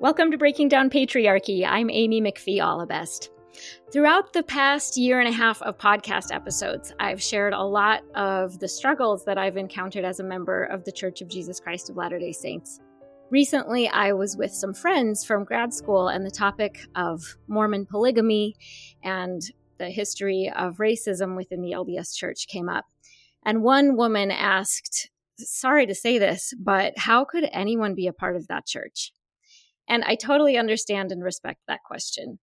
Welcome to Breaking Down Patriarchy. I'm Amy McPhee Allebest. Throughout the past year and a half of podcast episodes, I've shared a lot of the struggles that I've encountered as a member of the Church of Jesus Christ of Latter day Saints. Recently, I was with some friends from grad school, and the topic of Mormon polygamy and the history of racism within the LDS Church came up. And one woman asked, Sorry to say this, but how could anyone be a part of that church? And I totally understand and respect that question.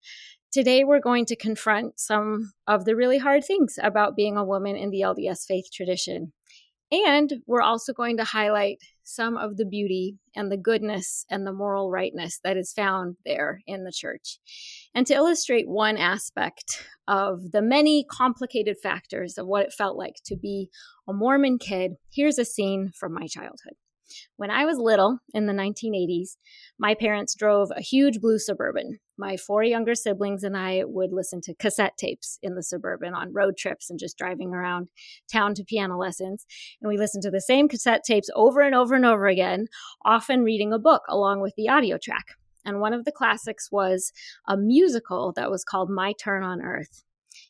Today, we're going to confront some of the really hard things about being a woman in the LDS faith tradition. And we're also going to highlight some of the beauty and the goodness and the moral rightness that is found there in the church. And to illustrate one aspect of the many complicated factors of what it felt like to be a Mormon kid, here's a scene from my childhood. When I was little in the 1980s, my parents drove a huge blue Suburban. My four younger siblings and I would listen to cassette tapes in the Suburban on road trips and just driving around town to piano lessons. And we listened to the same cassette tapes over and over and over again, often reading a book along with the audio track. And one of the classics was a musical that was called My Turn on Earth.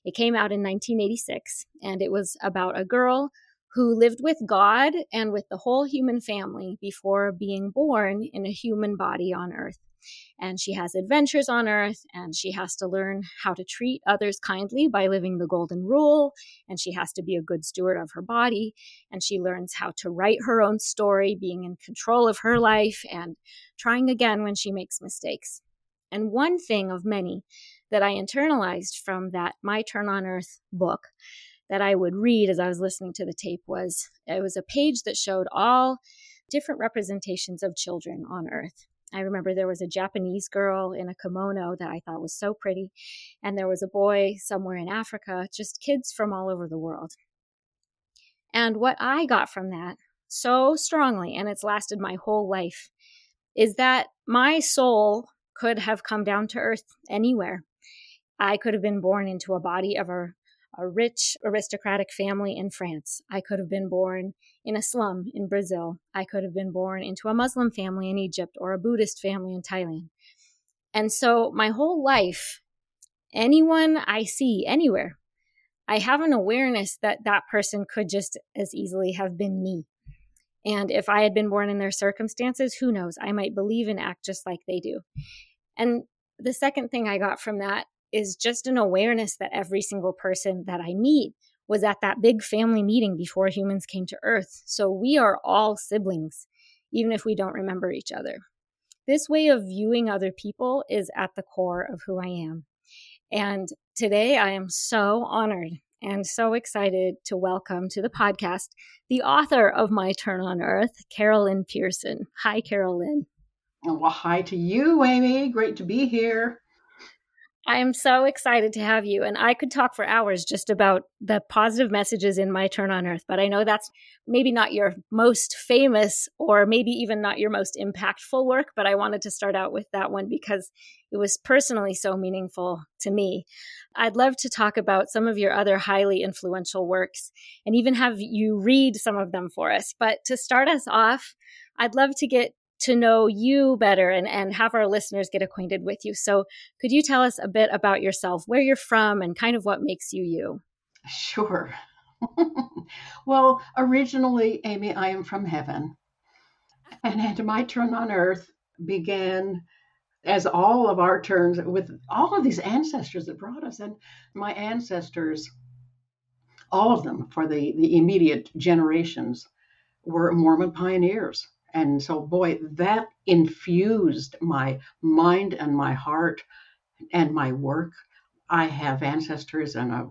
It came out in 1986, and it was about a girl who lived with God and with the whole human family before being born in a human body on earth. And she has adventures on earth, and she has to learn how to treat others kindly by living the golden rule, and she has to be a good steward of her body, and she learns how to write her own story, being in control of her life, and trying again when she makes mistakes. And one thing of many that I internalized from that My Turn on Earth book that I would read as I was listening to the tape was it was a page that showed all different representations of children on earth. I remember there was a Japanese girl in a kimono that I thought was so pretty, and there was a boy somewhere in Africa, just kids from all over the world. And what I got from that so strongly, and it's lasted my whole life, is that my soul could have come down to earth anywhere. I could have been born into a body of a a rich aristocratic family in France. I could have been born in a slum in Brazil. I could have been born into a Muslim family in Egypt or a Buddhist family in Thailand. And so my whole life, anyone I see anywhere, I have an awareness that that person could just as easily have been me. And if I had been born in their circumstances, who knows? I might believe and act just like they do. And the second thing I got from that is just an awareness that every single person that I meet was at that big family meeting before humans came to Earth. So we are all siblings, even if we don't remember each other. This way of viewing other people is at the core of who I am. And today I am so honored and so excited to welcome to the podcast the author of My Turn on Earth, Carol Lynn Pearson. Hi, Carol Lynn. Well, hi to you, Amy. Great to be here. I am so excited to have you. And I could talk for hours just about the positive messages in My Turn on Earth, but I know that's maybe not your most famous or maybe even not your most impactful work. But I wanted to start out with that one because it was personally so meaningful to me. I'd love to talk about some of your other highly influential works and even have you read some of them for us. But to start us off, I'd love to get to know you better and, and have our listeners get acquainted with you. So, could you tell us a bit about yourself, where you're from, and kind of what makes you you? Sure. well, originally, Amy, I am from heaven. And, and my turn on earth began as all of our turns with all of these ancestors that brought us. And my ancestors, all of them for the, the immediate generations, were Mormon pioneers. And so, boy, that infused my mind and my heart and my work. I have ancestors in a,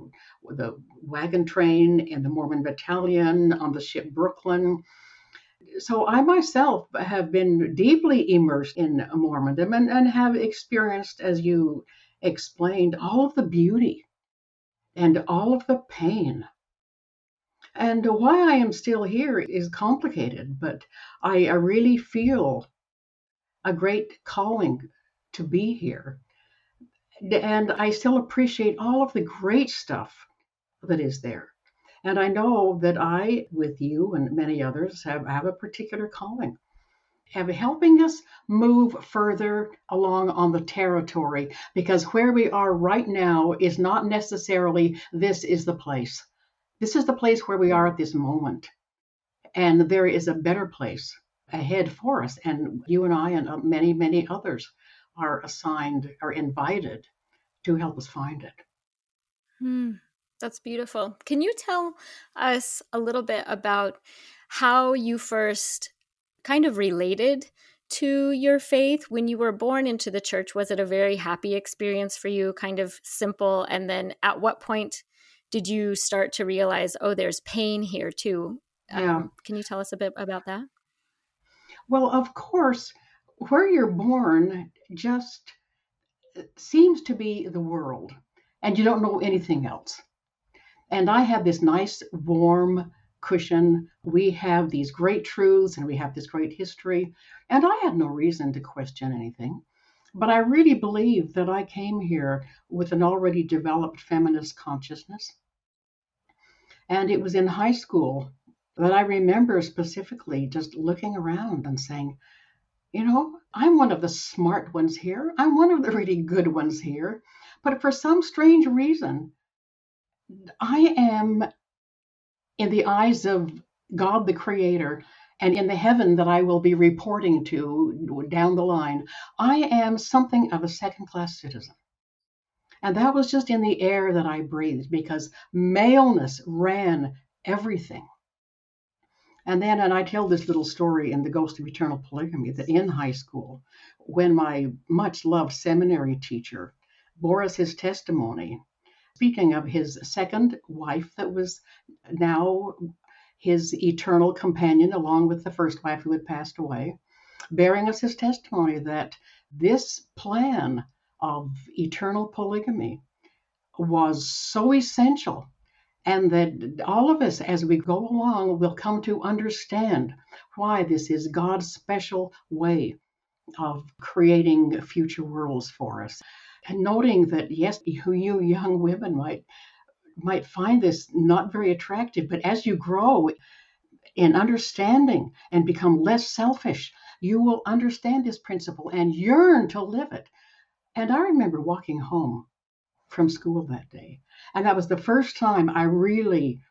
the wagon train in the Mormon Battalion on the ship Brooklyn. So I myself have been deeply immersed in Mormondom and, and have experienced, as you explained, all of the beauty and all of the pain and why I am still here is complicated, but I, I really feel a great calling to be here. And I still appreciate all of the great stuff that is there. And I know that I, with you and many others, have, have a particular calling. have helping us move further along on the territory because where we are right now is not necessarily this is the place. This is the place where we are at this moment. And there is a better place ahead for us. And you and I and uh, many, many others are assigned or invited to help us find it. Hmm, that's beautiful. Can you tell us a little bit about how you first kind of related to your faith when you were born into the church? Was it a very happy experience for you, kind of simple? And then at what point did you start to realize, oh, there's pain here too? Yeah. Um, can you tell us a bit about that? Well, of course, where you're born just uh, seems to be the world, and you don't know anything else. And I have this nice, warm cushion. We have these great truths and we have this great history. And I had no reason to question anything. But I really believe that I came here with an already developed feminist consciousness. And it was in high school that I remember specifically just looking around and saying, you know, I'm one of the smart ones here. I'm one of the really good ones here. But for some strange reason, I am, in the eyes of God the Creator, and in the heaven that I will be reporting to down the line, I am something of a second class citizen. And that was just in the air that I breathed because maleness ran everything. And then, and I tell this little story in The Ghost of Eternal Polygamy that in high school, when my much loved seminary teacher bore us his testimony, speaking of his second wife that was now his eternal companion, along with the first wife who had passed away, bearing us his testimony that this plan of eternal polygamy was so essential and that all of us, as we go along, will come to understand why this is God's special way of creating future worlds for us. And noting that, yes, who you young women might might find this not very attractive, but as you grow in understanding and become less selfish, you will understand this principle and yearn to live it. And I remember walking home from school that day and that was the first time I really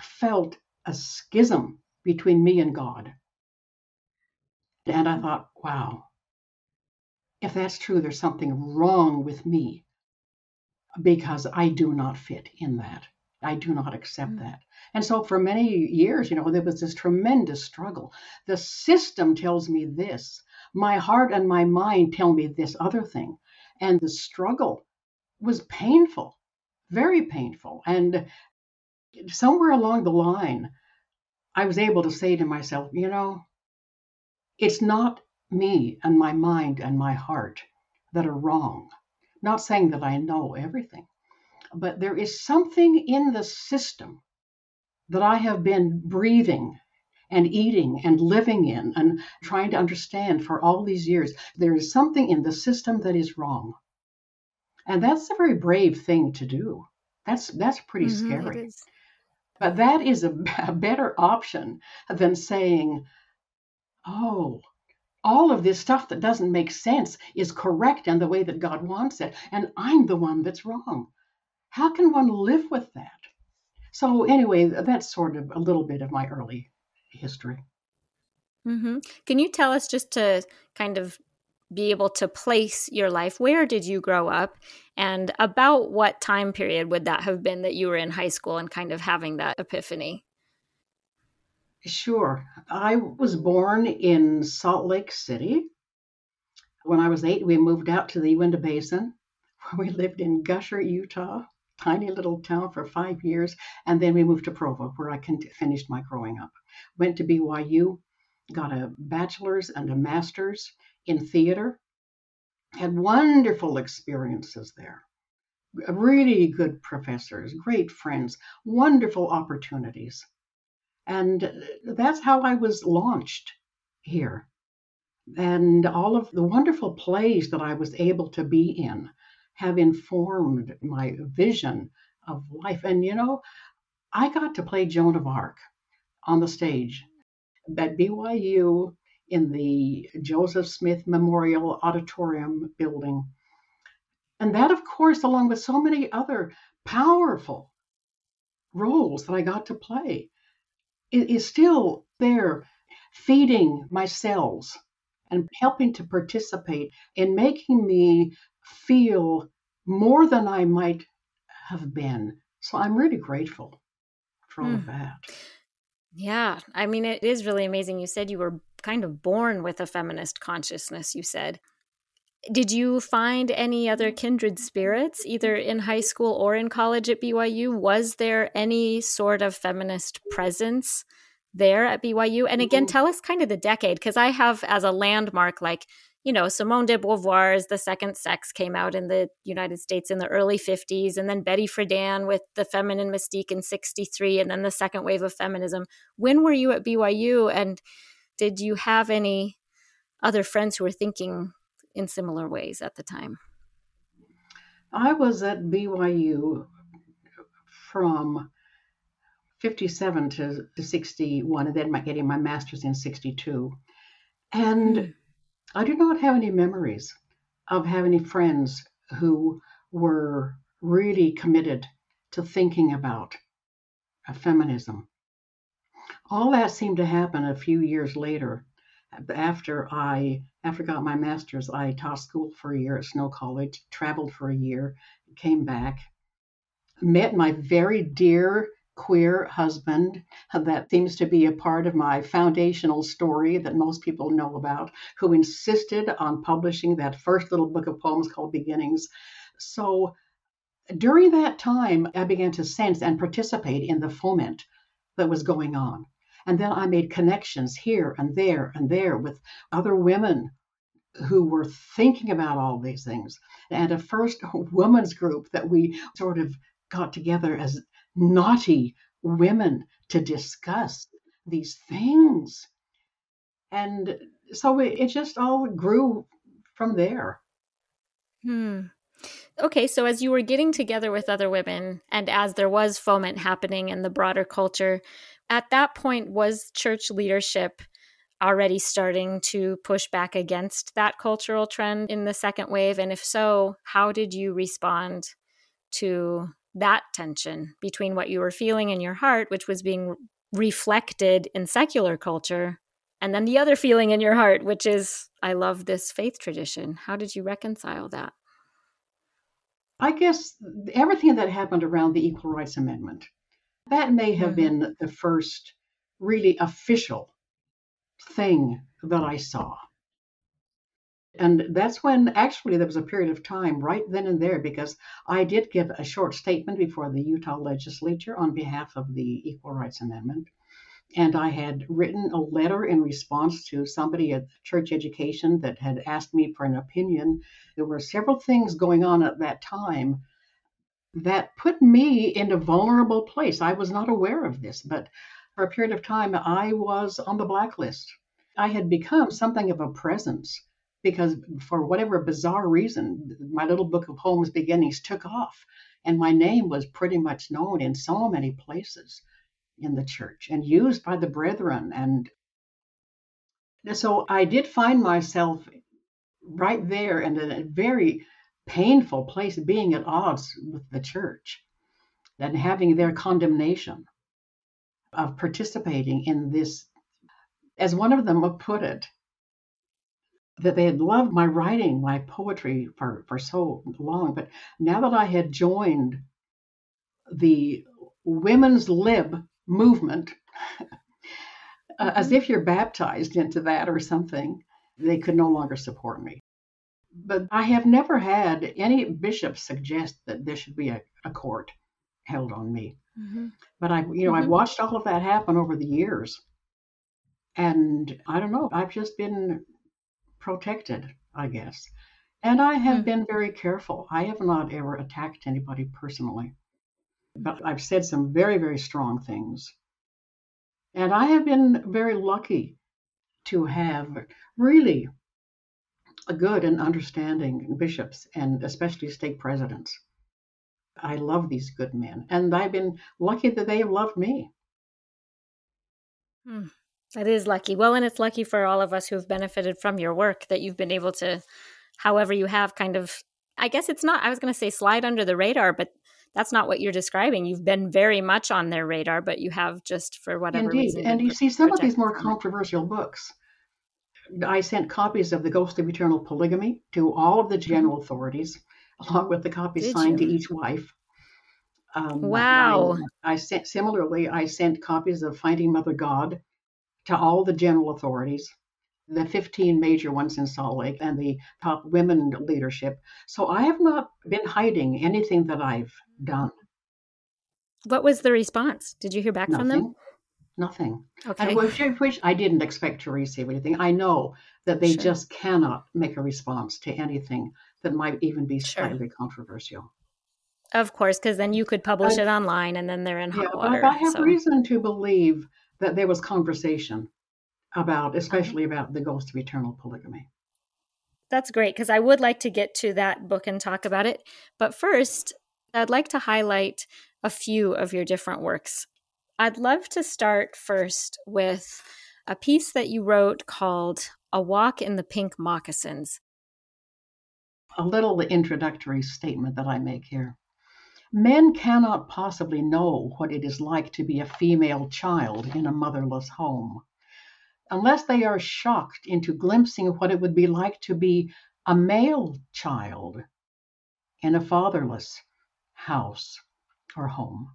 felt a schism between me and God. And I thought, wow, if that's true, there's something wrong with me because I do not fit in that. I do not accept mm. that. And so for many years, you know, there was this tremendous struggle. The system tells me this, my heart and my mind tell me this other thing. And the struggle was painful very painful. And somewhere along the line, I was able to say to myself, you know, it's not me and my mind and my heart that are wrong. Not saying that I know everything, but there is something in the system that I have been breathing and eating and living in and trying to understand for all these years. There is something in the system that is wrong. And that's a very brave thing to do. That's that's pretty mm-hmm, scary. But that is a, a better option than saying, "Oh, all of this stuff that doesn't make sense is correct and the way that God wants it, and I'm the one that's wrong." How can one live with that? So anyway, that's sort of a little bit of my early history. Mm-hmm. Can you tell us just to kind of be able to place your life. Where did you grow up? And about what time period would that have been that you were in high school and kind of having that epiphany? Sure. I was born in Salt Lake City. When I was eight, we moved out to the Uinta Basin, where we lived in Gusher, Utah, tiny little town for five years. And then we moved to Provo, where I finished my growing up. Went to BYU, got a bachelor's and a master's in theater. Had wonderful experiences there. Really good professors, great friends, wonderful opportunities. And that's how I was launched here. And all of the wonderful plays that I was able to be in have informed my vision of life. And you know, I got to play Joan of Arc on the stage at BYU in the Joseph Smith Memorial Auditorium building. And that, of course, along with so many other powerful roles that I got to play, is still there feeding my cells and helping to participate in making me feel more than I might have been. So I'm really grateful for all mm. of hmm. that. Yeah. I mean, it is really amazing. You said you were kind of born with a feminist consciousness, you said. Did you find any other kindred spirits, either in high school or in college at BYU? Was there any sort of feminist presence there at BYU? And again, tell us kind of the decade, because I have as a landmark, like, you know, Simone de Beauvoir's The Second Sex came out in the United States in the early 50s, and then Betty Friedan with The Feminine Mystique in 63, and then the second wave of feminism. When were you at BYU, and did you have any other friends who were thinking in similar ways at the time? I was at BYU from 57 to, to 61, and then my, getting my master's in 62. And mm. I do not have any memories of having any friends who were really committed to thinking about feminism. All that seemed to happen a few years later. After I after I got my master's, I taught school for a year at Snow College, traveled for a year, came back, met my very dear queer husband uh, that seems to be a part of my foundational story that most people know about, who insisted on publishing that first little book of poems called Beginnings. So during that time, I began to sense and participate in the foment that was going on. And then I made connections here and there and there with other women who were thinking about all these things. And a first women's group that we sort of got together as naughty women to discuss these things. And so it, it just all grew from there. Hmm. Okay, so as you were getting together with other women and as there was foment happening in the broader culture, at that point was church leadership already starting to push back against that cultural trend in the second wave? And if so, how did you respond to that tension between what you were feeling in your heart, which was being reflected in secular culture, and then the other feeling in your heart, which is, I love this faith tradition. How did you reconcile that? I guess everything that happened around the Equal Rights Amendment, that may have mm-hmm. been the first really official thing that I saw. And that's when actually there was a period of time right then and there because I did give a short statement before the Utah legislature on behalf of the Equal Rights Amendment. And I had written a letter in response to somebody at church education that had asked me for an opinion. There were several things going on at that time that put me in a vulnerable place. I was not aware of this, but for a period of time, I was on the blacklist. I had become something of a presence because for whatever bizarre reason, my little book of poems beginnings took off, and my name was pretty much known in so many places in the church and used by the brethren. And so I did find myself right there in a very painful place, being at odds with the church and having their condemnation of participating in this, as one of them put it, that they had loved my writing, my poetry for, for so long. But now that I had joined the women's lib movement, uh, as if you're baptized into that or something, they could no longer support me. But I have never had any bishop suggest that there should be a, a court held on me. Mm-hmm. But I, you know, mm-hmm. I've watched all of that happen over the years. And I don't know, I've just been protected, I guess. And I have mm. been very careful. I have not ever attacked anybody personally, but I've said some very, very strong things. And I have been very lucky to have really good and understanding bishops and especially stake presidents. I love these good men, and I've been lucky that they have loved me. Hmm. That is lucky. Well, and it's lucky for all of us who have benefited from your work that you've been able to, however you have, kind of. I guess it's not. I was going to say slide under the radar, but that's not what you're describing. You've been very much on their radar, but you have just for whatever Indeed. reason. And you see, some of these more controversial books. I sent copies of The Ghost of Eternal Polygamy to all of the general authorities, along with the copies Did signed you? to each wife. Um, Wow. I, I sent similarly. I sent copies of Finding Mother God to all the general authorities, the 15 major ones in Salt Lake, and the top women leadership. So I have not been hiding anything that I've done. What was the response? Did you hear back from them? Nothing. Okay. And which, I didn't expect to receive anything. I know that they Sure. just cannot make a response to anything that might even be Sure. slightly controversial. Of course, because then you could publish I- it online and then they're in hot but water. I have so. reason to believe that there was conversation about, especially about the ghost of eternal polygamy. That's great because I would like to get to that book and talk about it. But first, I'd like to highlight a few of your different works. I'd love to start first with a piece that you wrote called A Walk in the Pink Moccasins. A little introductory statement that I make here. Men cannot possibly know what it is like to be a female child in a motherless home unless they are shocked into glimpsing what it would be like to be a male child in a fatherless house or home.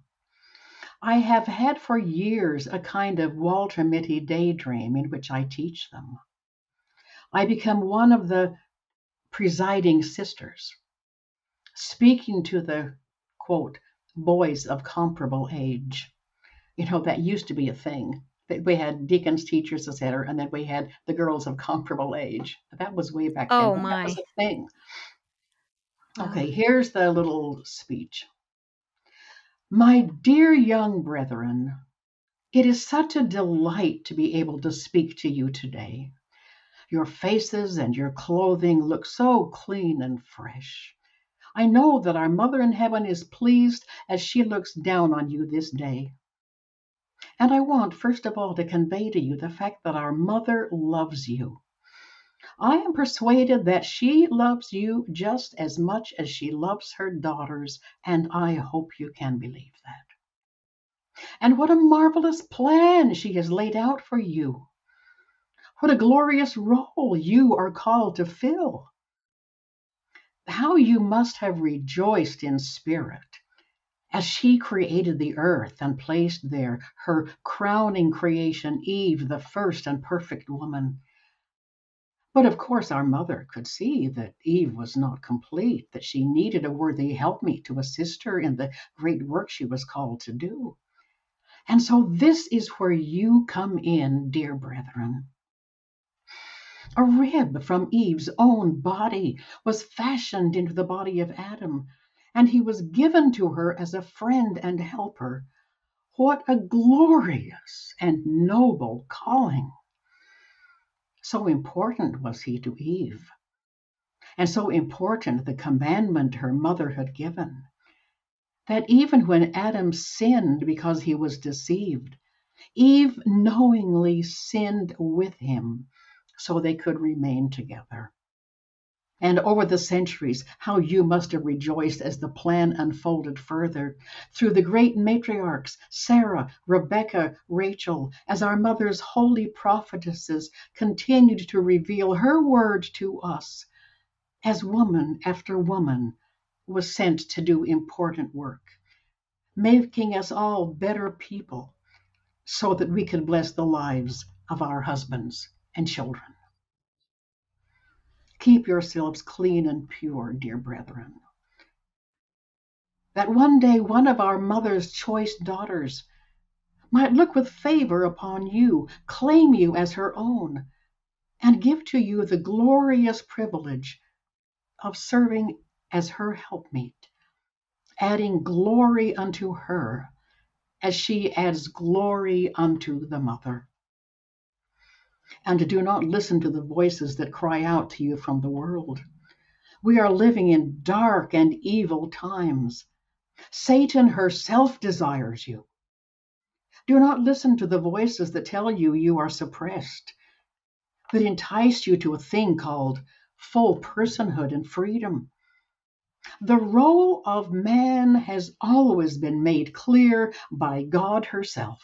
I have had for years a kind of Walter Mitty daydream in which I teach them. I become one of the presiding sisters, speaking to the quote, boys of comparable age. You know, that used to be a thing. That We had deacons, teachers, etc., and then we had the girls of comparable age. That was way back then. Oh, my. That was a thing. Okay, here's the little speech. My dear young brethren, it is such a delight to be able to speak to you today. Your faces and your clothing look so clean and fresh. I know that our Mother in Heaven is pleased as she looks down on you this day. And I want, first of all, to convey to you the fact that our Mother loves you. I am persuaded that she loves you just as much as she loves her daughters, and I hope you can believe that. And what a marvelous plan she has laid out for you. What a glorious role you are called to fill. How you must have rejoiced in spirit as she created the earth and placed there her crowning creation, Eve, the first and perfect woman. But of course, our mother could see that Eve was not complete, that she needed a worthy helpmeet to assist her in the great work she was called to do. And so, this is where you come in, dear brethren. A rib from Eve's own body was fashioned into the body of Adam, and he was given to her as a friend and helper. What a glorious and noble calling! So important was he to Eve, and so important the commandment her mother had given, that even when Adam sinned because he was deceived, Eve knowingly sinned with him so they could remain together. And over the centuries, how you must have rejoiced as the plan unfolded further through the great matriarchs, Sarah, Rebecca, Rachel, as our mother's holy prophetesses continued to reveal her word to us, as woman after woman was sent to do important work, making us all better people so that we could bless the lives of our husbands and children. Keep yourselves clean and pure, dear brethren. That one day one of our mother's choice daughters might look with favor upon you, claim you as her own, and give to you the glorious privilege of serving as her helpmeet, adding glory unto her as she adds glory unto the mother and do not listen to the voices that cry out to you from the world. We are living in dark and evil times. Satan herself desires you. Do not listen to the voices that tell you you are suppressed, that entice you to a thing called full personhood and freedom. The role of man has always been made clear by God herself.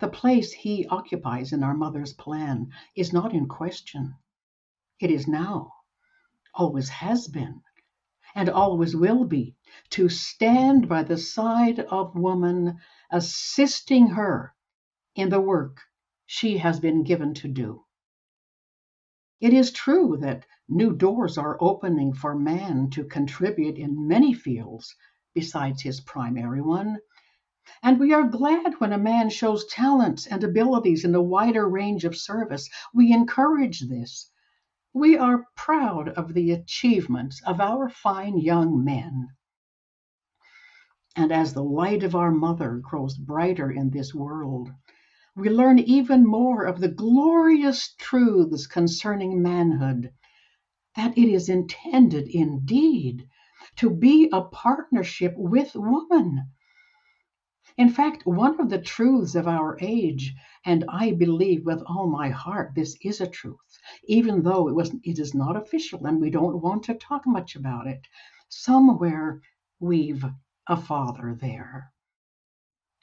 The place he occupies in our mother's plan is not in question. It is now, always has been, and always will be, to stand by the side of woman, assisting her in the work she has been given to do. It is true that new doors are opening for man to contribute in many fields besides his primary one. And we are glad when a man shows talents and abilities in a wider range of service. We encourage this we are proud of the achievements of our fine young men. And as the light of our mother grows brighter in this world, we learn even more of the glorious truths concerning manhood, that it is intended indeed to be a partnership with woman in fact, one of the truths of our age, and I believe with all my heart this is a truth, even though it was it is not official and we don't want to talk much about it. Somewhere we've a father there.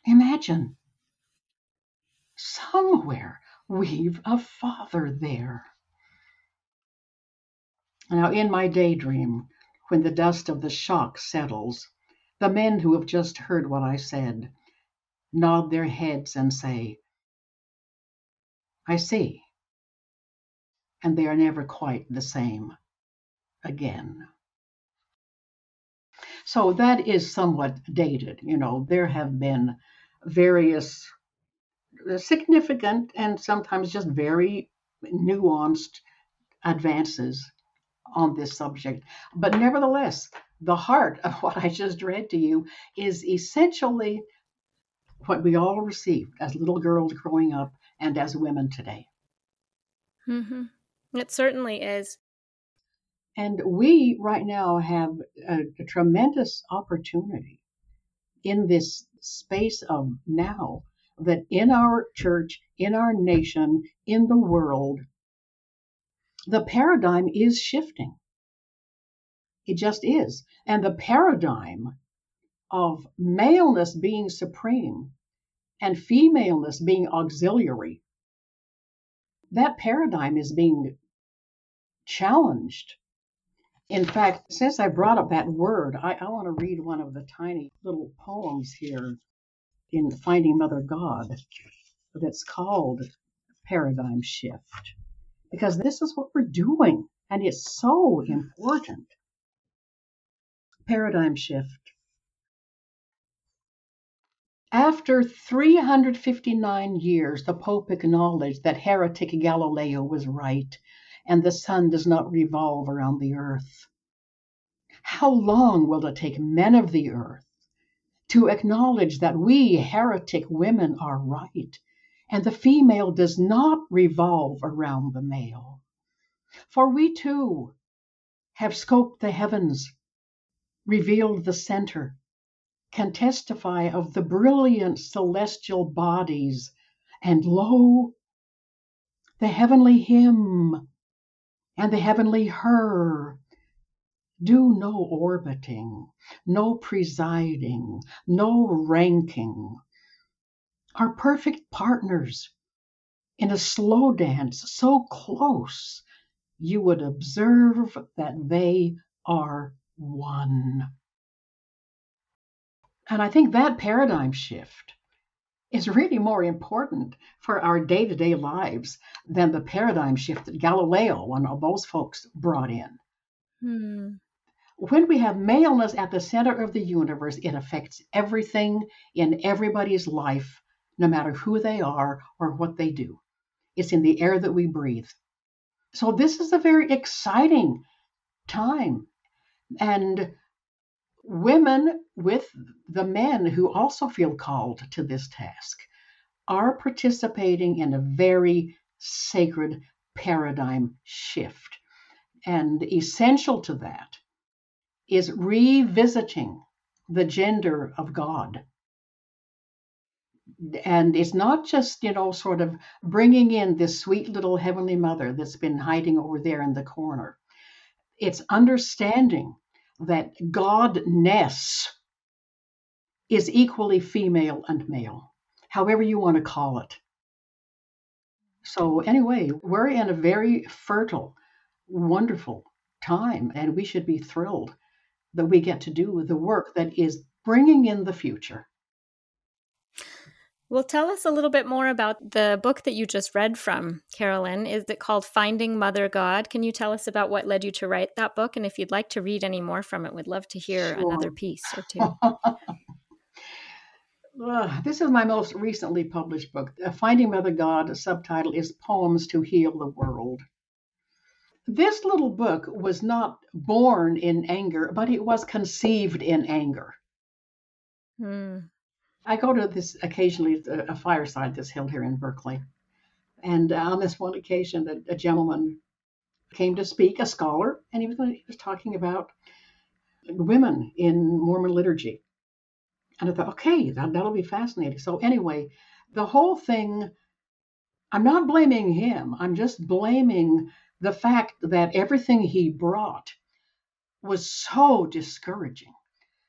Imagine. Somewhere we've a father there. Now, in my daydream, when the dust of the shock settles, the men who have just heard what I said nod their heads and say, I see. And they are never quite the same again. So that is somewhat dated. You know, there have been various uh, significant and sometimes just very nuanced advances on this subject. But nevertheless, the heart of what I just read to you is essentially what we all received as little girls growing up and as women today. Mm-hmm. It certainly is. And we right now have a, a tremendous opportunity in this space of now that in our church, in our nation, in the world, the paradigm is shifting. It just is. And the paradigm of maleness being supreme and femaleness being auxiliary. That paradigm is being challenged. In fact, since I brought up that word, I, I want to read one of the tiny little poems here in Finding Mother God that's called Paradigm Shift. Because this is what we're doing, and it's so important. Paradigm Shift. After 359 years, the Pope acknowledged that heretic Galileo was right, and the sun does not revolve around the earth. How long will it take men of the earth to acknowledge that we heretic women are right, and the female does not revolve around the male? For we too have scoped the heavens, revealed the center, can testify of the brilliant celestial bodies, and lo, the heavenly him and the heavenly her do no orbiting, no presiding, no ranking, are perfect partners in a slow dance so close you would observe that they are one. And I think that paradigm shift is really more important for our day to day lives than the paradigm shift that Galileo, and all those folks, brought in. Hmm. When we have maleness at the center of the universe, it affects everything in everybody's life, no matter who they are or what they do. It's in the air that we breathe. So, this is a very exciting time. And women with the men who also feel called to this task are participating in a very sacred paradigm shift. And essential to that is revisiting the gender of God. And it's not just, you know, sort of bringing in this sweet little Heavenly Mother that's been hiding over there in the corner. It's understanding that Godness is equally female and male, however you want to call it. So, anyway, we're in a very fertile, wonderful time, and we should be thrilled that we get to do the work that is bringing in the future. Well, tell us a little bit more about the book that you just read from, Carol Lynn. Is it called Finding Mother God? Can you tell us about what led you to write that book? And if you'd like to read any more from it, we'd love to hear sure. another piece or two. uh, this is my most recently published book. Finding Mother God, the subtitle is Poems to Heal the World. This little book was not born in anger, but it was conceived in anger. Hmm. I go to this occasionally, a fireside that's held here in Berkeley. And on this one occasion, a, gentleman came to speak, a scholar, and he was, he was talking about women in Mormon liturgy. And I thought, okay, that, that'll be fascinating. So, anyway, the whole thing, I'm not blaming him, I'm just blaming the fact that everything he brought was so discouraging,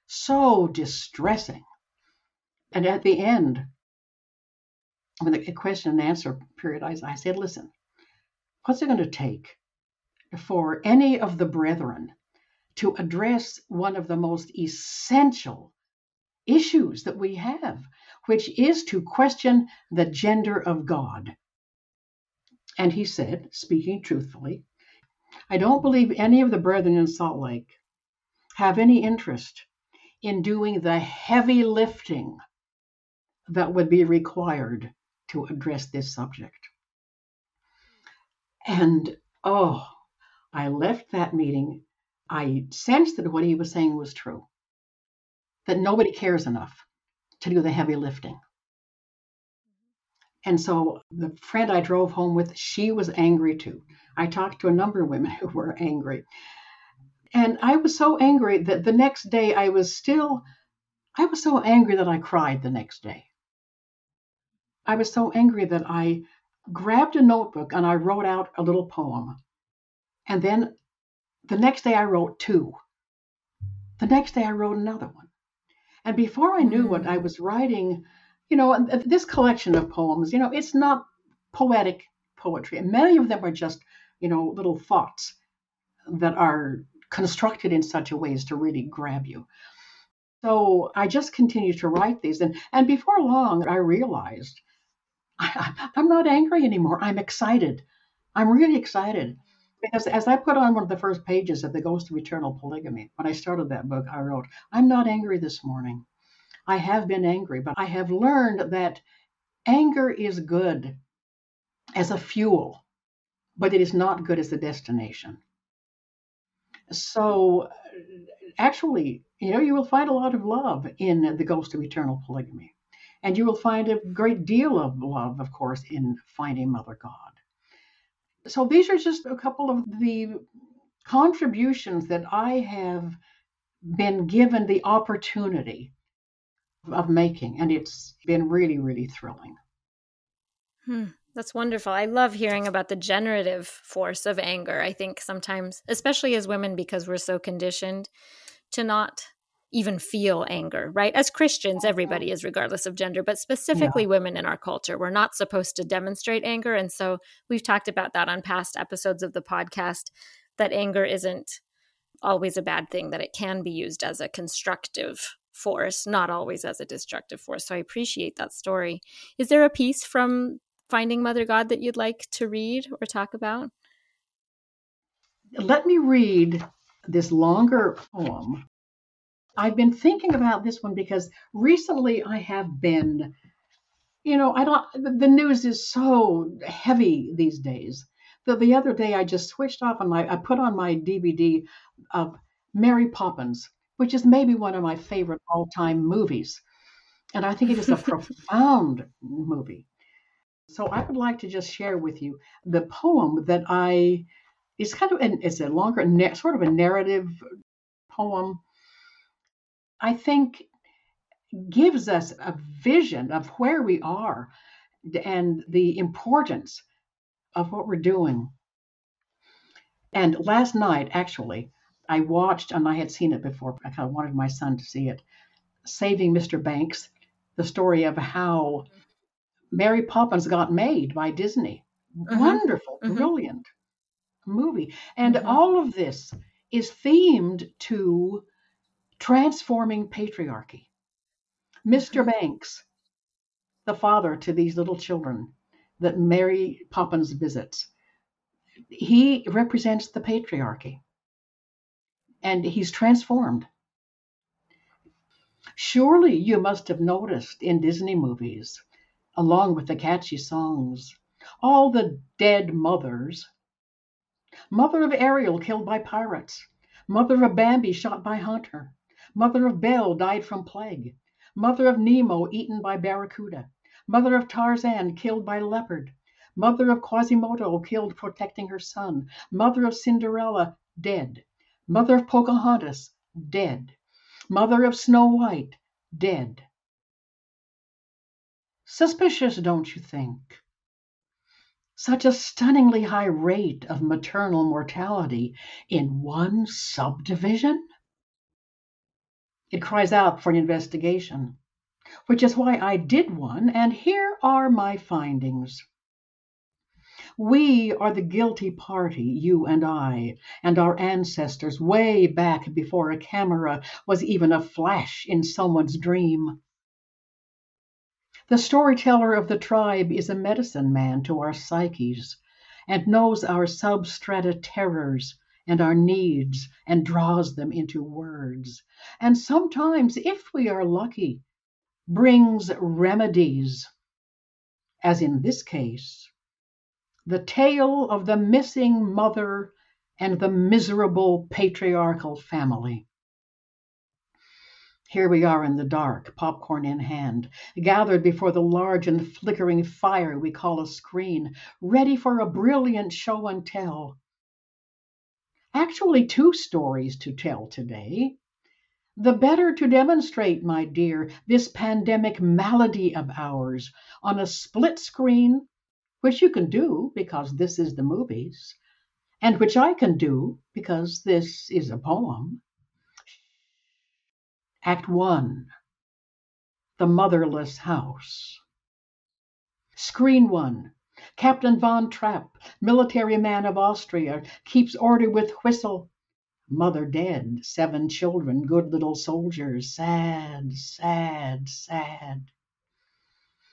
so distressing. And at the end, when the question and answer period, I, I said, listen, what's it going to take for any of the brethren to address one of the most essential issues that we have, which is to question the gender of God? And he said, speaking truthfully, I don't believe any of the brethren in Salt Lake have any interest in doing the heavy lifting that would be required to address this subject. And oh, I left that meeting. I sensed that what he was saying was true, that nobody cares enough to do the heavy lifting. And so the friend I drove home with, she was angry too. I talked to a number of women who were angry. And I was so angry that the next day I was still, I was so angry that I cried the next day. I was so angry that I grabbed a notebook and I wrote out a little poem. And then the next day I wrote two. The next day I wrote another one. And before I knew what I mm. was writing, you know, this collection of poems, you know, it's not poetic poetry. And many of them are just, you know, little thoughts that are constructed in such a way as to really grab you. So I just continued to write these. And, and before long, I realized I, I'm not angry anymore. I'm excited. I'm really excited. Because as I put on one of the first pages of The Ghost of Eternal Polygamy, when I started that book, I wrote, I'm not angry this morning. I have been angry, but I have learned that anger is good as a fuel, but it is not good as a destination. So, actually, you know, you will find a lot of love in The Ghost of Eternal Polygamy. And you will find a great deal of love, of course, in finding Mother God. So these are just a couple of the contributions that I have been given the opportunity of making, and it's been really, really thrilling. Hmm, that's wonderful. I love hearing about the generative force of anger. I think sometimes, especially as women, because we're so conditioned to not even feel anger, right? As Christians, everybody is, regardless of gender, but specifically yeah. women in our culture. We're not supposed to demonstrate anger. And so we've talked about that on past episodes of the podcast that anger isn't always a bad thing, that it can be used as a constructive force, not always as a destructive force. So I appreciate that story. Is there a piece from Finding Mother God that you'd like to read or talk about? Let me read this longer poem I've been thinking about this one because recently I have been, you know, I don't, the news is so heavy these days. The, the other day I just switched off and my, I put on my DVD of Mary Poppins, which is maybe one of my favorite all time movies. And I think it is a profound movie. So I would like to just share with you the poem that I, it's kind of, an, it's a longer, sort of a narrative poem I think gives us a vision of where we are and the importance of what we're doing. And last night, actually, I watched, and I had seen it before, I kind of wanted my son to see it Saving Mr. Banks, the story of how Mary Poppins got made by Disney. Mm-hmm. Wonderful, mm-hmm. brilliant movie. And mm-hmm. all of this is themed to transforming patriarchy. Mr. Mm-hmm. Banks, the father to these little children that Mary Poppins visits, he represents the patriarchy. And he's transformed. Surely you must have noticed in Disney movies, along with the catchy songs, all the dead mothers. Mother of Ariel killed by pirates. Mother of Bambi shot by hunter. Mother of Belle died from plague. Mother of Nemo eaten by barracuda. Mother of Tarzan killed by leopard. Mother of Quasimodo killed protecting her son. Mother of Cinderella dead. Mother of Pocahontas dead. Mother of Snow White dead. Suspicious, don't you think? Such a stunningly high rate of maternal mortality in one subdivision? It cries out for an investigation, which is why I did one, and here are my findings. We are the guilty party, you and I, and our ancestors, way back before a camera was even a flash in someone's dream. The storyteller of the tribe is a medicine man to our psyches and knows our substrata terrors and our needs and draws them into words. And sometimes, if we are lucky, brings remedies, as in this case, the tale of the missing mother and the miserable patriarchal family. Here we are in the dark, popcorn in hand, gathered before the large and flickering fire we call a screen, ready for a brilliant show and tell actually two stories to tell today. The better to demonstrate, my dear, this pandemic malady of ours on a split screen, which you can do because this is the movies, and which I can do because this is a poem. Act 1 The Motherless House. Screen 1 Captain von Trapp, military man of Austria, keeps order with whistle. Mother dead, seven children, good little soldiers. Sad, sad, sad.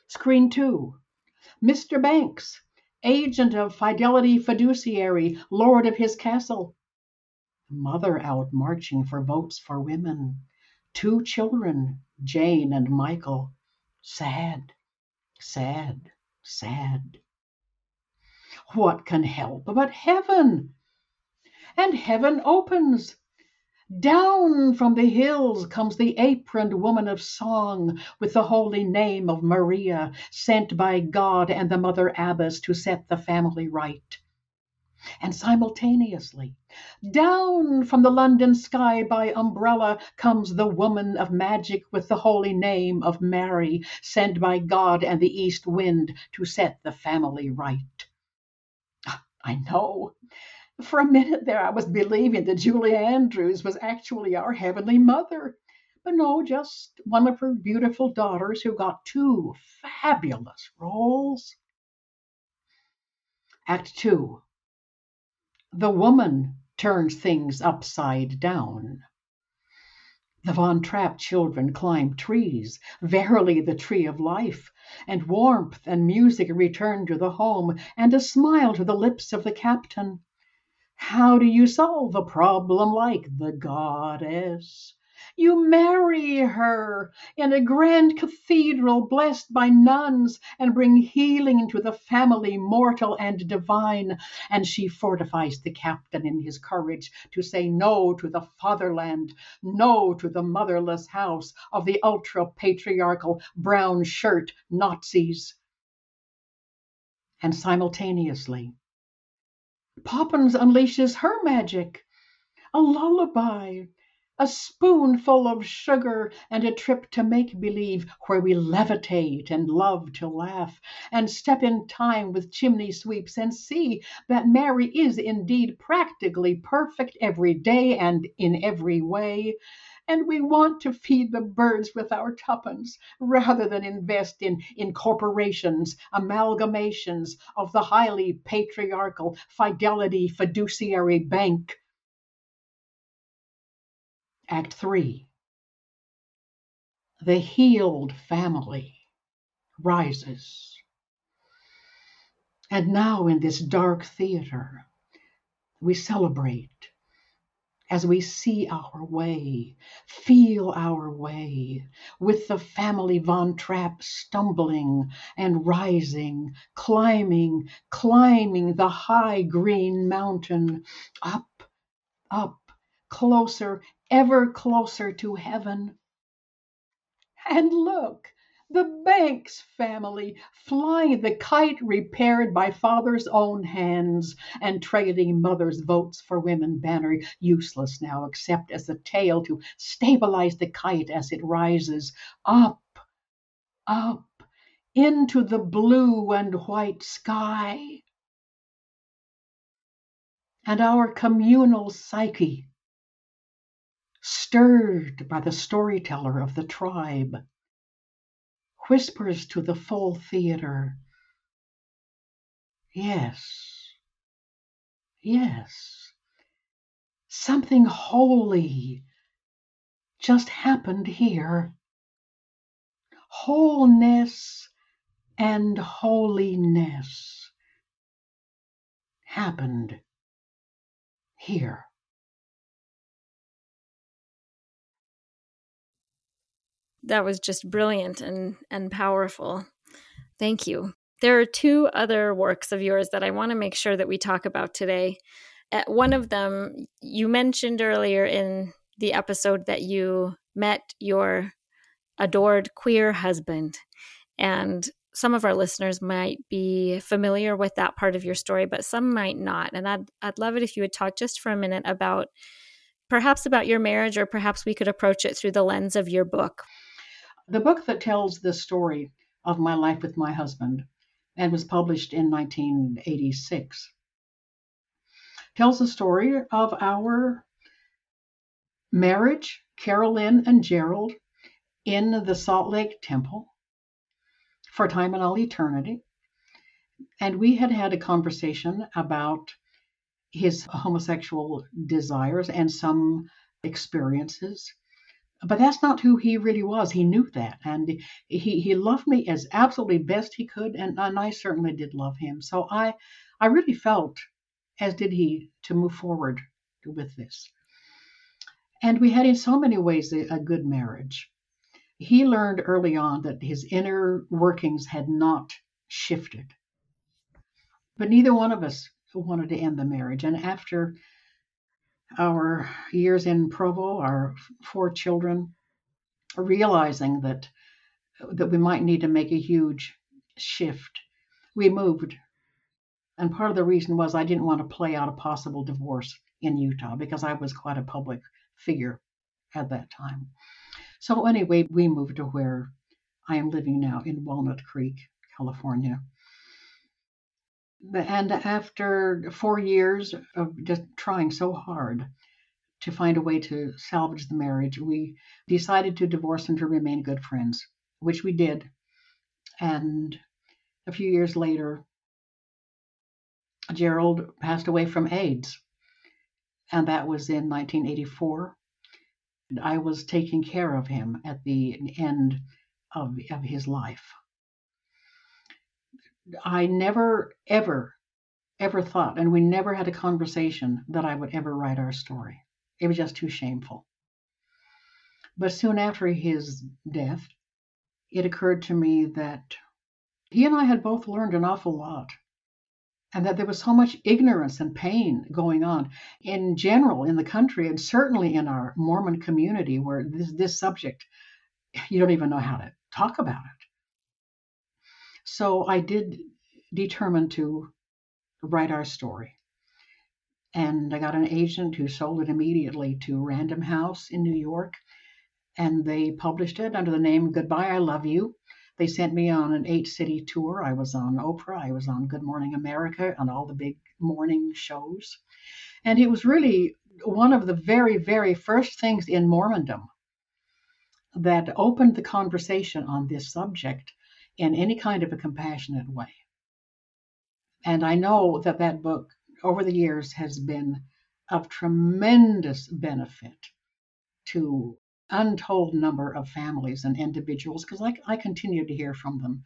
Screen two Mr. Banks, agent of Fidelity Fiduciary, lord of his castle. Mother out marching for votes for women. Two children, Jane and Michael. Sad, sad, sad. What can help but heaven? And heaven opens. Down from the hills comes the aproned woman of song with the holy name of Maria, sent by God and the mother abbess to set the family right. And simultaneously, down from the London sky by umbrella comes the woman of magic with the holy name of Mary, sent by God and the east wind to set the family right. I know. For a minute there, I was believing that Julie Andrews was actually our Heavenly Mother. But no, just one of her beautiful daughters who got two fabulous roles. Act two The woman turns things upside down. The Von Trapp children climb trees, verily the tree of life, and warmth and music return to the home, and a smile to the lips of the captain. How do you solve a problem like the goddess? You marry her in a grand cathedral blessed by nuns and bring healing into the family, mortal and divine. And she fortifies the captain in his courage to say no to the fatherland, no to the motherless house of the ultra patriarchal brown shirt Nazis. And simultaneously, Poppins unleashes her magic, a lullaby a spoonful of sugar, and a trip to make believe, where we levitate and love to laugh, and step in time with chimney sweeps, and see that Mary is indeed practically perfect every day and in every way. And we want to feed the birds with our tuppence rather than invest in, incorporations, amalgamations of the highly patriarchal Fidelity Fiduciary Bank Act 3 The healed family rises. And now, in this dark theater, we celebrate as we see our way, feel our way, with the family Von Trapp stumbling and rising, climbing, climbing the high green mountain, up, up, closer ever closer to heaven. And look, the Banks family flying the kite repaired by father's own hands and trailing mother's votes for women banner useless now except as a tail to stabilize the kite as it rises up, up into the blue and white sky. And our communal psyche stirred by the storyteller of the tribe, whispers to the full theater, Yes, yes, something holy just happened here. Wholeness and holiness happened here. That was just brilliant and and powerful. Thank you. There are two other works of yours that I want to make sure that we talk about today. Uh, one of them you mentioned earlier in the episode that you met your adored queer husband and some of our listeners might be familiar with that part of your story but some might not and I'd I'd love it if you would talk just for a minute about perhaps about your marriage or perhaps we could approach it through the lens of your book the book that tells the story of my life with my husband and was published in 1986 tells the story of our marriage, Carol Lynn and Gerald, in the Salt Lake Temple for time and all eternity. And we had had a conversation about his homosexual desires and some experiences but that's not who he really was. He knew that, and he he loved me as absolutely best he could, and, and I certainly did love him. So I I really felt, as did he, to move forward with this. And we had in so many ways a, a good marriage. He learned early on that his inner workings had not shifted. But neither one of us wanted to end the marriage. And after our years in Provo, our four children, realizing that that we might need to make a huge shift, we moved. And part of the reason was I didn't want to play out a possible divorce in Utah because I was quite a public figure at that time. So anyway, we moved to where I am living now in Walnut Creek, California. And after four years of just trying so hard to find a way to salvage the marriage, we decided to divorce and to remain good friends, which we did. And a few years later, Gerald passed away from AIDS, and that was in 1984. I was taking care of him at the end of, of his life. I never, ever, ever thought, and we never had a conversation that I would ever write our story. It was just too shameful. But soon after his death, it occurred to me that he and I had both learned an awful lot, and that there was so much ignorance and pain going on in general in the country, and certainly in our Mormon community, where this, this subject, you don't even know how to talk about it. So I did determine to write our story. And I got an agent who sold it immediately to Random House in New York. And they published it under the name Goodbye, I Love You. They sent me on an eight city tour. I was on Oprah, I was on Good Morning America, on all the big morning shows. And it was really one of the very, very first things in Mormondom that opened the conversation on this subject in any kind of a compassionate way. And I know that that book over the years has been of tremendous benefit to untold number of families and individuals because I, I continue to hear from them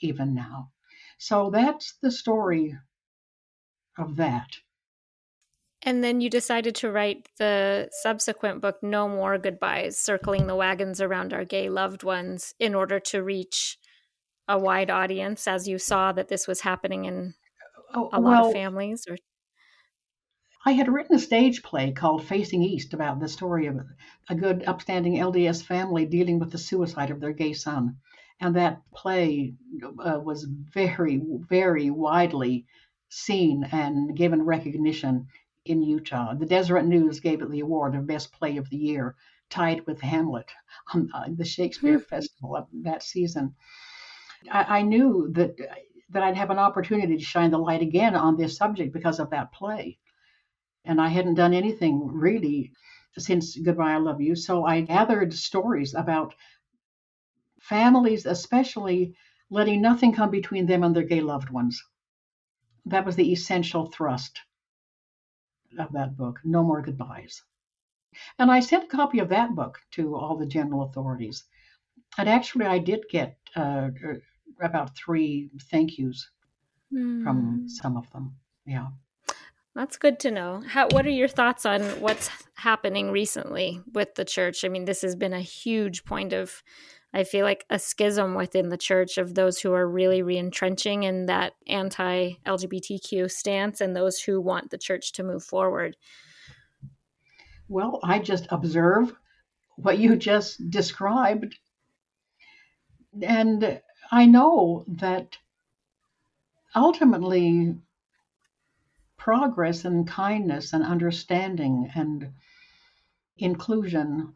even now. So that's the story of that. And then you decided to write the subsequent book, No More Goodbyes Circling the Wagons Around Our Gay Loved Ones, in order to reach a wide audience as you saw that this was happening in oh, a lot well, of families or I had written a stage play called Facing East about the story of a good, upstanding LDS family dealing with the suicide of their gay son. And that play uh, was very, very widely seen and given recognition in Utah. The Deseret News gave it the award of Best Play of the Year, tied with Hamlet on uh, the Shakespeare hmm. Festival of that season. I, I knew that that I'd have an opportunity to shine the light again on this subject because of that play. And I hadn't done anything really since Goodbye, I Love You. So I gathered stories about families, especially letting nothing come between them and their gay loved ones. That was the essential thrust of that book, No More Goodbyes. And I sent a copy of that book to all the general authorities. And actually, I did get uh, about three thank yous mm. from hmm. some of them. Yeah. That's good to know. How, what are your thoughts on what's happening recently with the church? I mean, this has been a huge point of, I feel like, a schism within the church of those who are really reentrenching in that anti LGBTQ stance and those who want the church to move forward. Well, I just observe what you just described. And I know that ultimately progress and kindness and understanding and inclusion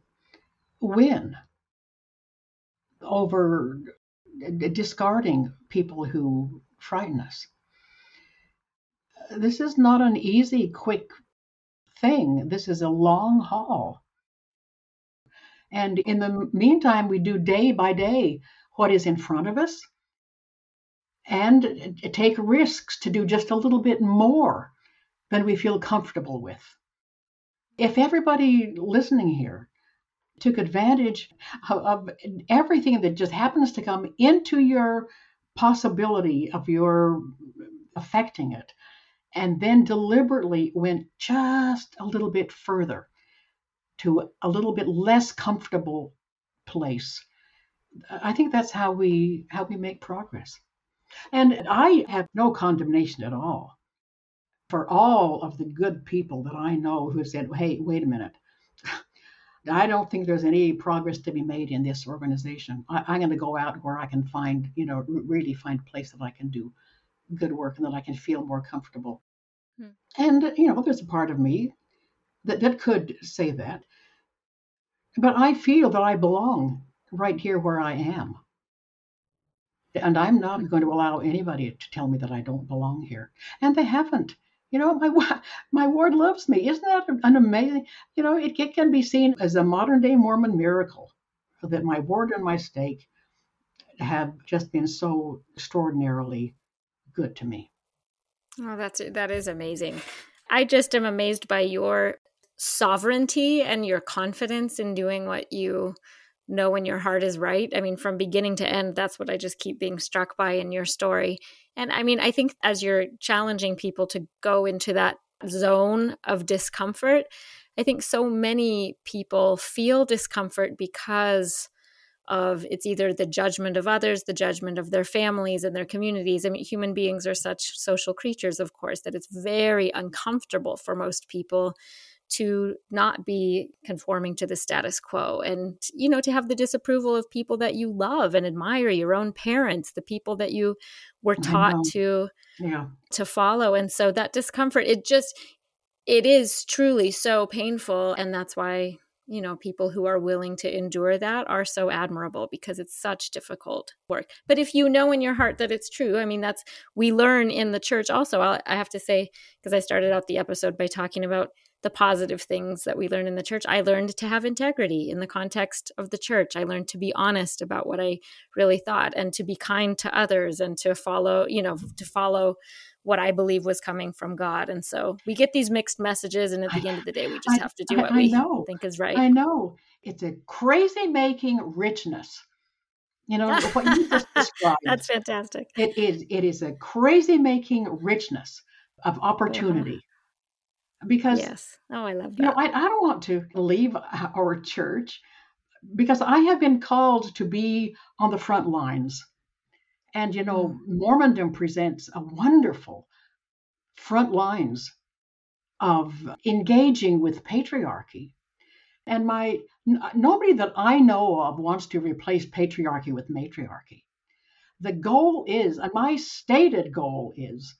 win over discarding people who frighten us. This is not an easy, quick thing. This is a long haul. And in the meantime, we do day by day what is in front of us and take risks to do just a little bit more than we feel comfortable with. If everybody listening here took advantage of, everything that just happens to come into your possibility of your affecting it, and then deliberately went just a little bit further to a little bit less comfortable place I think that's how we how we make progress. And I have no condemnation at all for all of the good people that I know who said, "Hey, wait a minute." I don't think there's any progress to be made in this organization. I, am going to go out where I can find, you know, really find a place that I can do good work and that I can feel more comfortable. Hmm. And, you know, there's a part of me that, that could say that. But I feel that I belong right here where I am. And I'm not going to allow anybody to tell me that I don't belong here. And they haven't. You know, my my ward loves me. Isn't that an amazing? You know, it, it can be seen as a modern day Mormon miracle that my ward and my stake have just been so extraordinarily good to me. Oh, that's that is amazing. I just am amazed by your sovereignty and your confidence in doing what you know when your heart is right. I mean, from beginning to end, that's what I just keep being struck by in your story. And I mean, I think as you're challenging people to go into that zone of discomfort, I think so many people feel discomfort because of it's either the judgment of others, the judgment of their families and their communities. I mean, human beings are such social creatures, of course, that it's very uncomfortable for most people to not be conforming to the status quo and you know to have the disapproval of people that you love and admire your own parents the people that you were taught to yeah. to follow and so that discomfort it just it is truly so painful. And that's why, you know, people who are willing to endure that are so admirable because it's such difficult work. But if you know in your heart that it's true, I mean, that's, we learn in the church also. i I have to say, because I started out the episode by talking about the positive things that we learn in the church. I learned to have integrity in the context of the church. I learned to be honest about what I really thought and to be kind to others and to follow, you know, to follow what I believe was coming from God. And so we get these mixed messages, and at the I, end of the day, we just I, have to do what I, we know. think is right. I know it's a crazy making richness. You know what you just described. That's fantastic. It is. It is a crazy making richness of opportunity. Yeah. Because yes, oh, I love that. You know, I, I don't want to leave our church because I have been called to be on the front lines and, you know, mm. Mormondom presents a wonderful front lines of engaging with patriarchy. And my nobody that I know of wants to replace patriarchy with matriarchy. The goal is, and my stated goal is,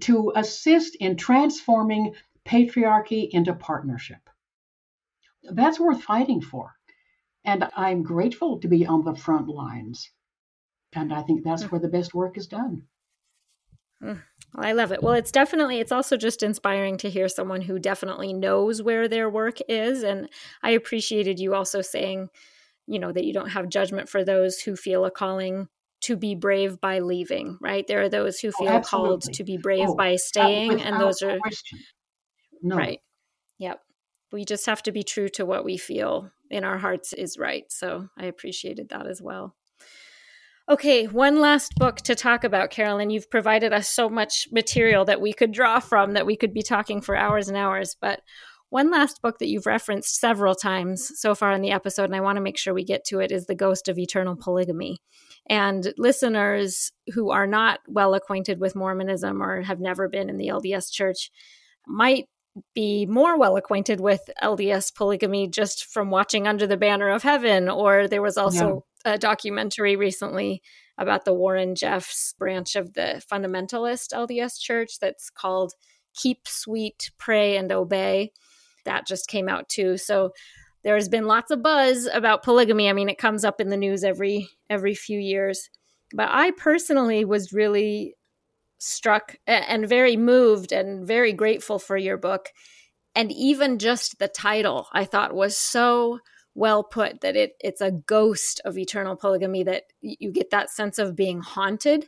to assist in transforming patriarchy into partnership. That's worth fighting for. And I'm grateful to be on the front lines. And I think that's mm. where the best work is done. Mm. I love it. Well, it's definitely, it's also just inspiring to hear someone who definitely knows where their work is. And I appreciated you also saying, you know, that you don't have judgment for those who feel a calling to be brave by leaving, right? There are those who oh, feel oh, called to be brave oh, by staying, and those are. No. Right. Yep. We just have to be true to what we feel in our hearts is right. So I appreciated that as well. Okay, one last book to talk about, Carol Lynn. You've provided us so much material that we could draw from, that we could be talking for hours and hours. But one last book that you've referenced several times so far in the episode, and I want to make sure we get to it, is The Ghost of Eternal Polygamy. And listeners who are not well acquainted with Mormonism or have never been in the LDS church might be more well acquainted with LDS polygamy just from watching Under the Banner of Heaven, or there was also a documentary recently about the Warren Jeffs branch of the fundamentalist LDS church that's called Keep Sweet, Pray, and Obey. That just came out too. So there's been lots of buzz about polygamy. I mean, it comes up in the news every every few years. But I personally was really struck and very moved and very grateful for your book. And even just the title I thought was so well put that it it's a ghost of eternal polygamy that you get that sense of being haunted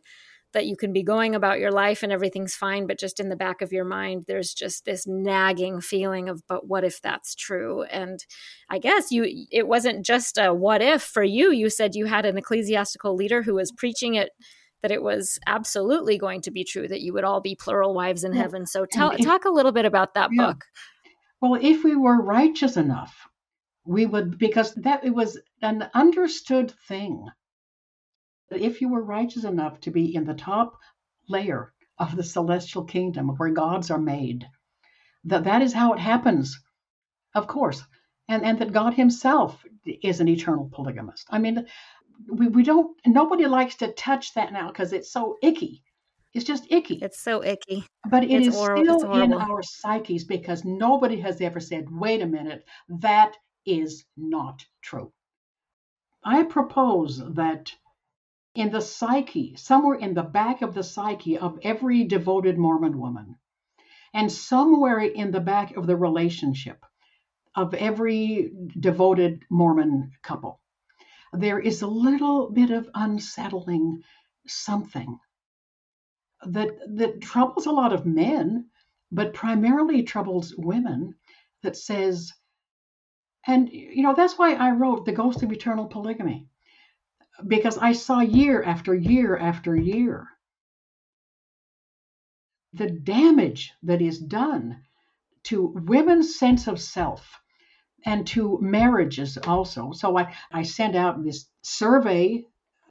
that you can be going about your life and everything's fine but just in the back of your mind there's just this nagging feeling of but what if that's true? And i guess you it wasn't just a what if for you. You said you had an ecclesiastical leader who was preaching it that it was absolutely going to be true that you would all be plural wives in heaven. So tell talk a little bit about that yeah. book. Well if we were righteous enough we would because that it was an understood thing. That if you were righteous enough to be in the top layer of the celestial kingdom where gods are made that that is how it happens of course. And and that god himself is an eternal polygamist. I mean we, we don't nobody likes to touch that now because it's so icky. It's just icky. It's so icky. But it it's is still in our psyches because nobody has ever said, wait a minute, that is not true. I propose that in the psyche, somewhere in the back of the psyche of every devoted Mormon woman, and somewhere in the back of the relationship of every devoted Mormon couple, there is a little bit of unsettling something that that troubles a lot of men, but primarily troubles women that says and, you know, that's why I wrote The Ghost of Eternal Polygamy, because I saw year after year after year the damage that is done to women's sense of self and to marriages also. So I, I sent out this survey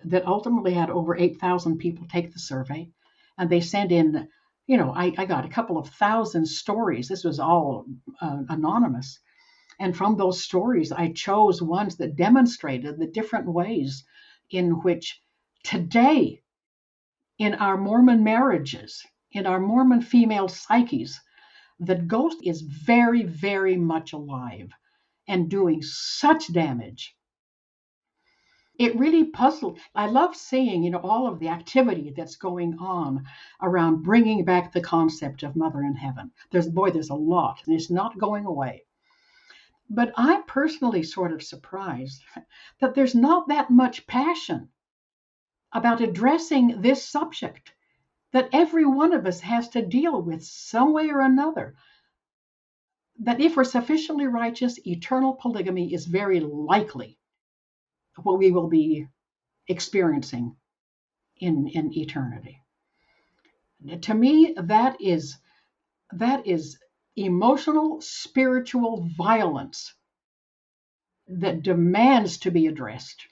that ultimately had over 8,000 people take the survey. And they sent in, you know, I, I got a couple of thousand stories. This was all uh, anonymous. And from those stories, I chose ones that demonstrated the different ways in which today, in our Mormon marriages, in our Mormon female psyches, that ghost is very, very much alive and doing such damage. It really puzzled. I love seeing, you know, all of the activity that's going on around bringing back the concept of Mother in Heaven. There's, boy, there's a lot, and it's not going away. But I'm personally sort of surprised that there's not that much passion about addressing this subject that every one of us has to deal with some way or another. That if we're sufficiently righteous, eternal polygamy is very likely what we will be experiencing in, in eternity. To me, that is that is emotional, spiritual violence that demands to be addressed.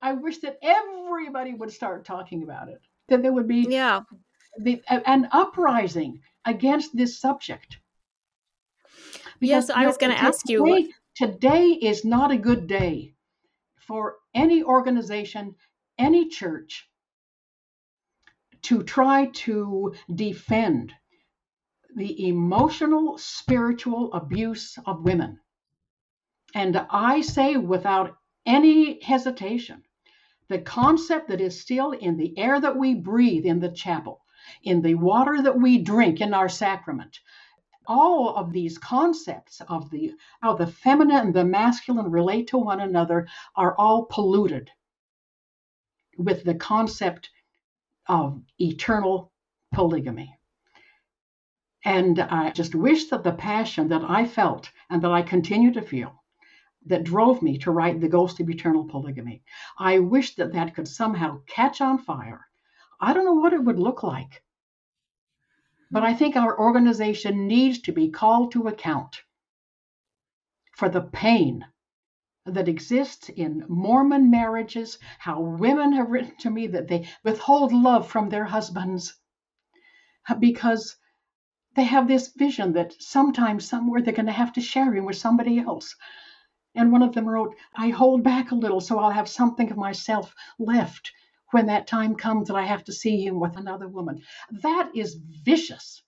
I wish that everybody would start talking about it. That there would be yeah. the, an uprising against this subject. Because, yes, I was going to ask you. Today is not a good day for any organization, any church to try to defend the emotional, spiritual abuse of women. And I say without any hesitation, the concept that is still in the air that we breathe in the chapel, in the water that we drink in our sacrament, all of these concepts of the how the feminine and the masculine relate to one another are all polluted with the concept of eternal polygamy. And I just wish that the passion that I felt and that I continue to feel that drove me to write The Ghost of Eternal Polygamy, I wish that that could somehow catch on fire. I don't know what it would look like, but I think our organization needs to be called to account for the pain that exists in Mormon marriages, how women have written to me that they withhold love from their husbands because they have this vision that sometime, somewhere, they're going to have to share him with somebody else. And one of them wrote, I hold back a little so I'll have something of myself left when that time comes that I have to see him with another woman. That is vicious.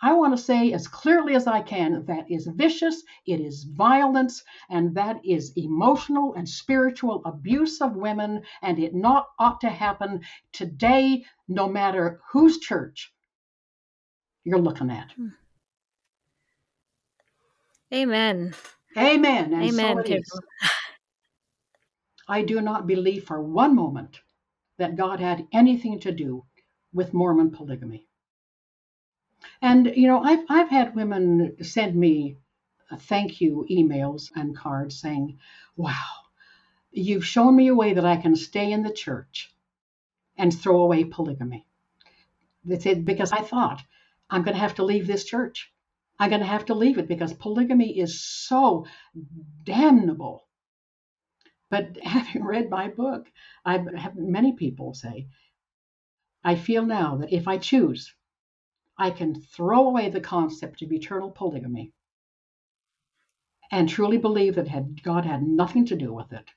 I want to say as clearly as I can that is vicious, it is violence, and that is emotional and spiritual abuse of women, and it not ought to happen today, no matter whose church you're looking at. Hmm. Amen. Amen. And Amen. So I do not believe for one moment that God had anything to do with Mormon polygamy. And you know, I've I've had women send me thank you emails and cards saying, "Wow, you've shown me a way that I can stay in the church and throw away polygamy." They said because I thought I'm going to have to leave this church. I'm going to have to leave it because polygamy is so damnable. But having read my book, I've many people say, I feel now that if I choose, I can throw away the concept of eternal polygamy and truly believe that God had nothing to do with it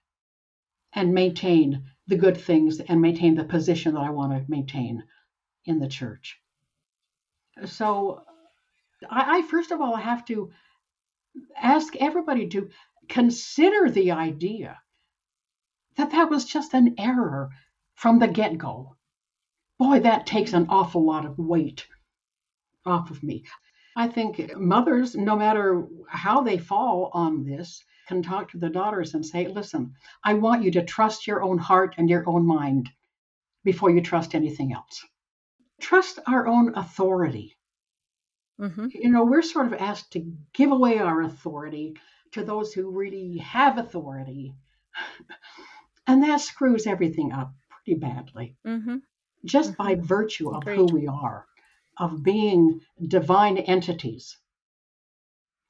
and maintain the good things and maintain the position that I want to maintain in the church. So I, I first of all have to ask everybody to consider the idea that that was just an error from the get go. Boy, that takes an awful lot of weight off of me. I think mothers, no matter how they fall on this, can talk to the daughters and say, listen, I want you to trust your own heart and your own mind before you trust anything else trust our own authority. Mm-hmm. You know, we're sort of asked to give away our authority to those who really have authority. and that screws everything up pretty badly. Mm-hmm. Just mm-hmm. by virtue of Great. who we are, of being divine entities,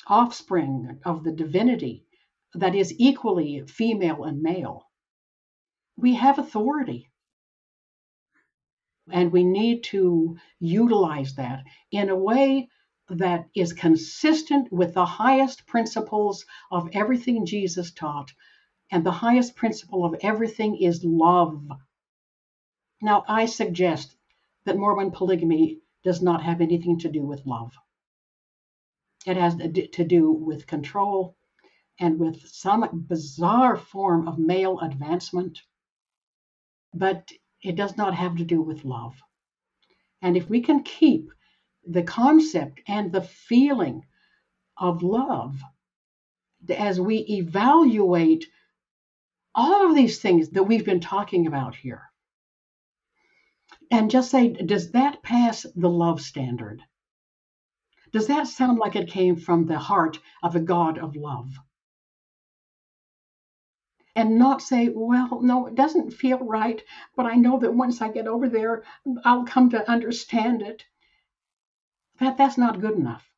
offspring of the divinity that is equally female and male. We have authority. And we need to utilize that in a way that is consistent with the highest principles of everything Jesus taught. And the highest principle of everything is love. Now, I suggest that Mormon polygamy does not have anything to do with love. It has to do with control and with some bizarre form of male advancement, but it does not have to do with love. And if we can keep the concept and the feeling of love as we evaluate all of these things that we've been talking about here, and just say, does that pass the love standard? Does that sound like it came from the heart of a God of love? And not say, well, no, it doesn't feel right, but I know that once I get over there, I'll come to understand it. That, that's not good enough.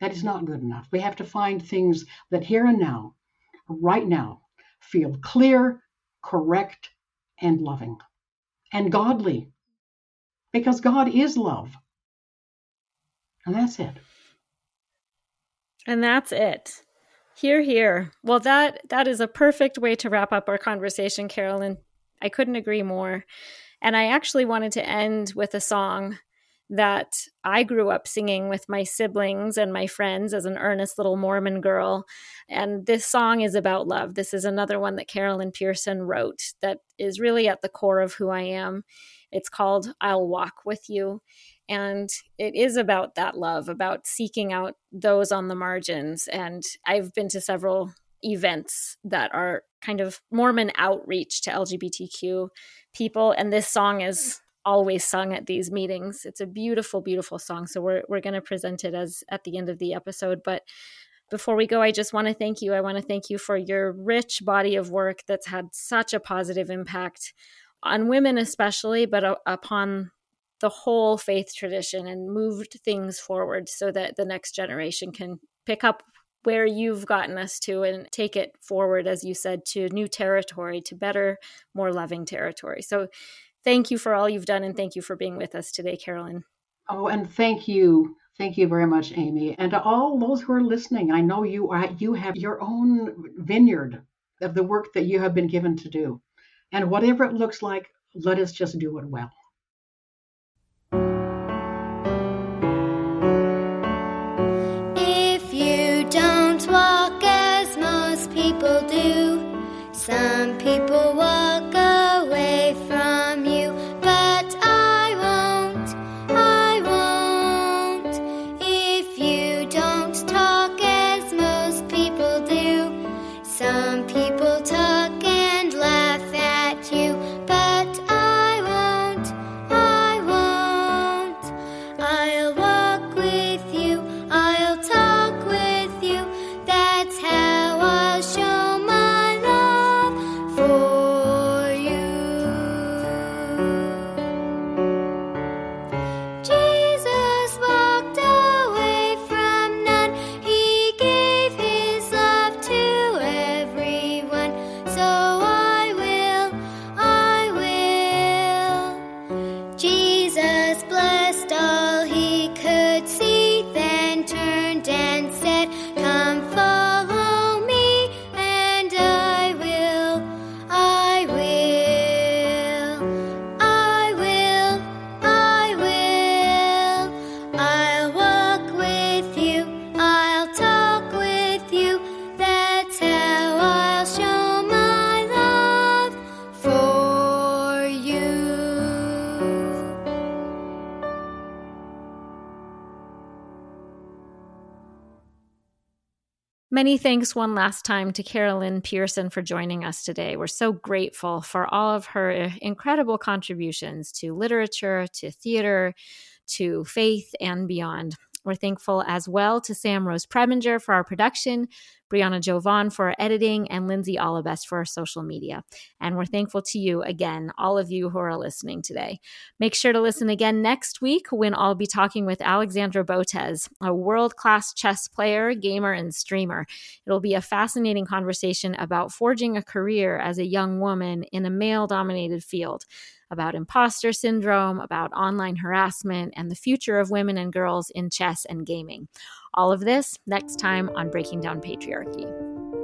That is not good enough. We have to find things that here and now, right now, feel clear, correct, and loving and godly because God is love. And that's it. And that's it. Here, here. Well, that that is a perfect way to wrap up our conversation, Carol Lynn. I couldn't agree more. And I actually wanted to end with a song that I grew up singing with my siblings and my friends as an earnest little Mormon girl. And this song is about love. This is another one that Carol Lynn Pearson wrote that is really at the core of who I am. It's called I'll Walk with You. And it is about that love, about seeking out those on the margins. And I've been to several events that are kind of Mormon outreach to LGBTQ people. And this song is always sung at these meetings. It's a beautiful, beautiful song. So we're we're going to present it as at the end of the episode. But before we go, I just want to thank you. I want to thank you for your rich body of work that's had such a positive impact on women, especially, but uh, upon the whole faith tradition and moved things forward so that the next generation can pick up where you've gotten us to and take it forward, as you said, to new territory, to better, more loving territory. So thank you for all you've done and thank you for being with us today, Carol Lynn. Oh, and thank you. Thank you very much, Amy. And to all those who are listening, I know you are you have your own vineyard of the work that you have been given to do. And whatever it looks like, let us just do it well. Some people walk Many thanks one last time to Carol Lynn Pearson for joining us today. We're so grateful for all of her eh, incredible contributions to literature, to theater, to faith, and beyond. We're thankful as well to Sam Rose Preminger for our production, Brianna Jovan for our editing, and Lindsay Allebest for our social media. And we're thankful to you again, all of you who are listening today. Make sure to listen again next week when I'll be talking with Alexandra Botez, a world class chess player, gamer, and streamer. It'll be a fascinating conversation about forging a career as a young woman in a male dominated field about imposter syndrome, about online harassment, and the future of women and girls in chess and gaming. All of this next time on Breaking Down Patriarchy.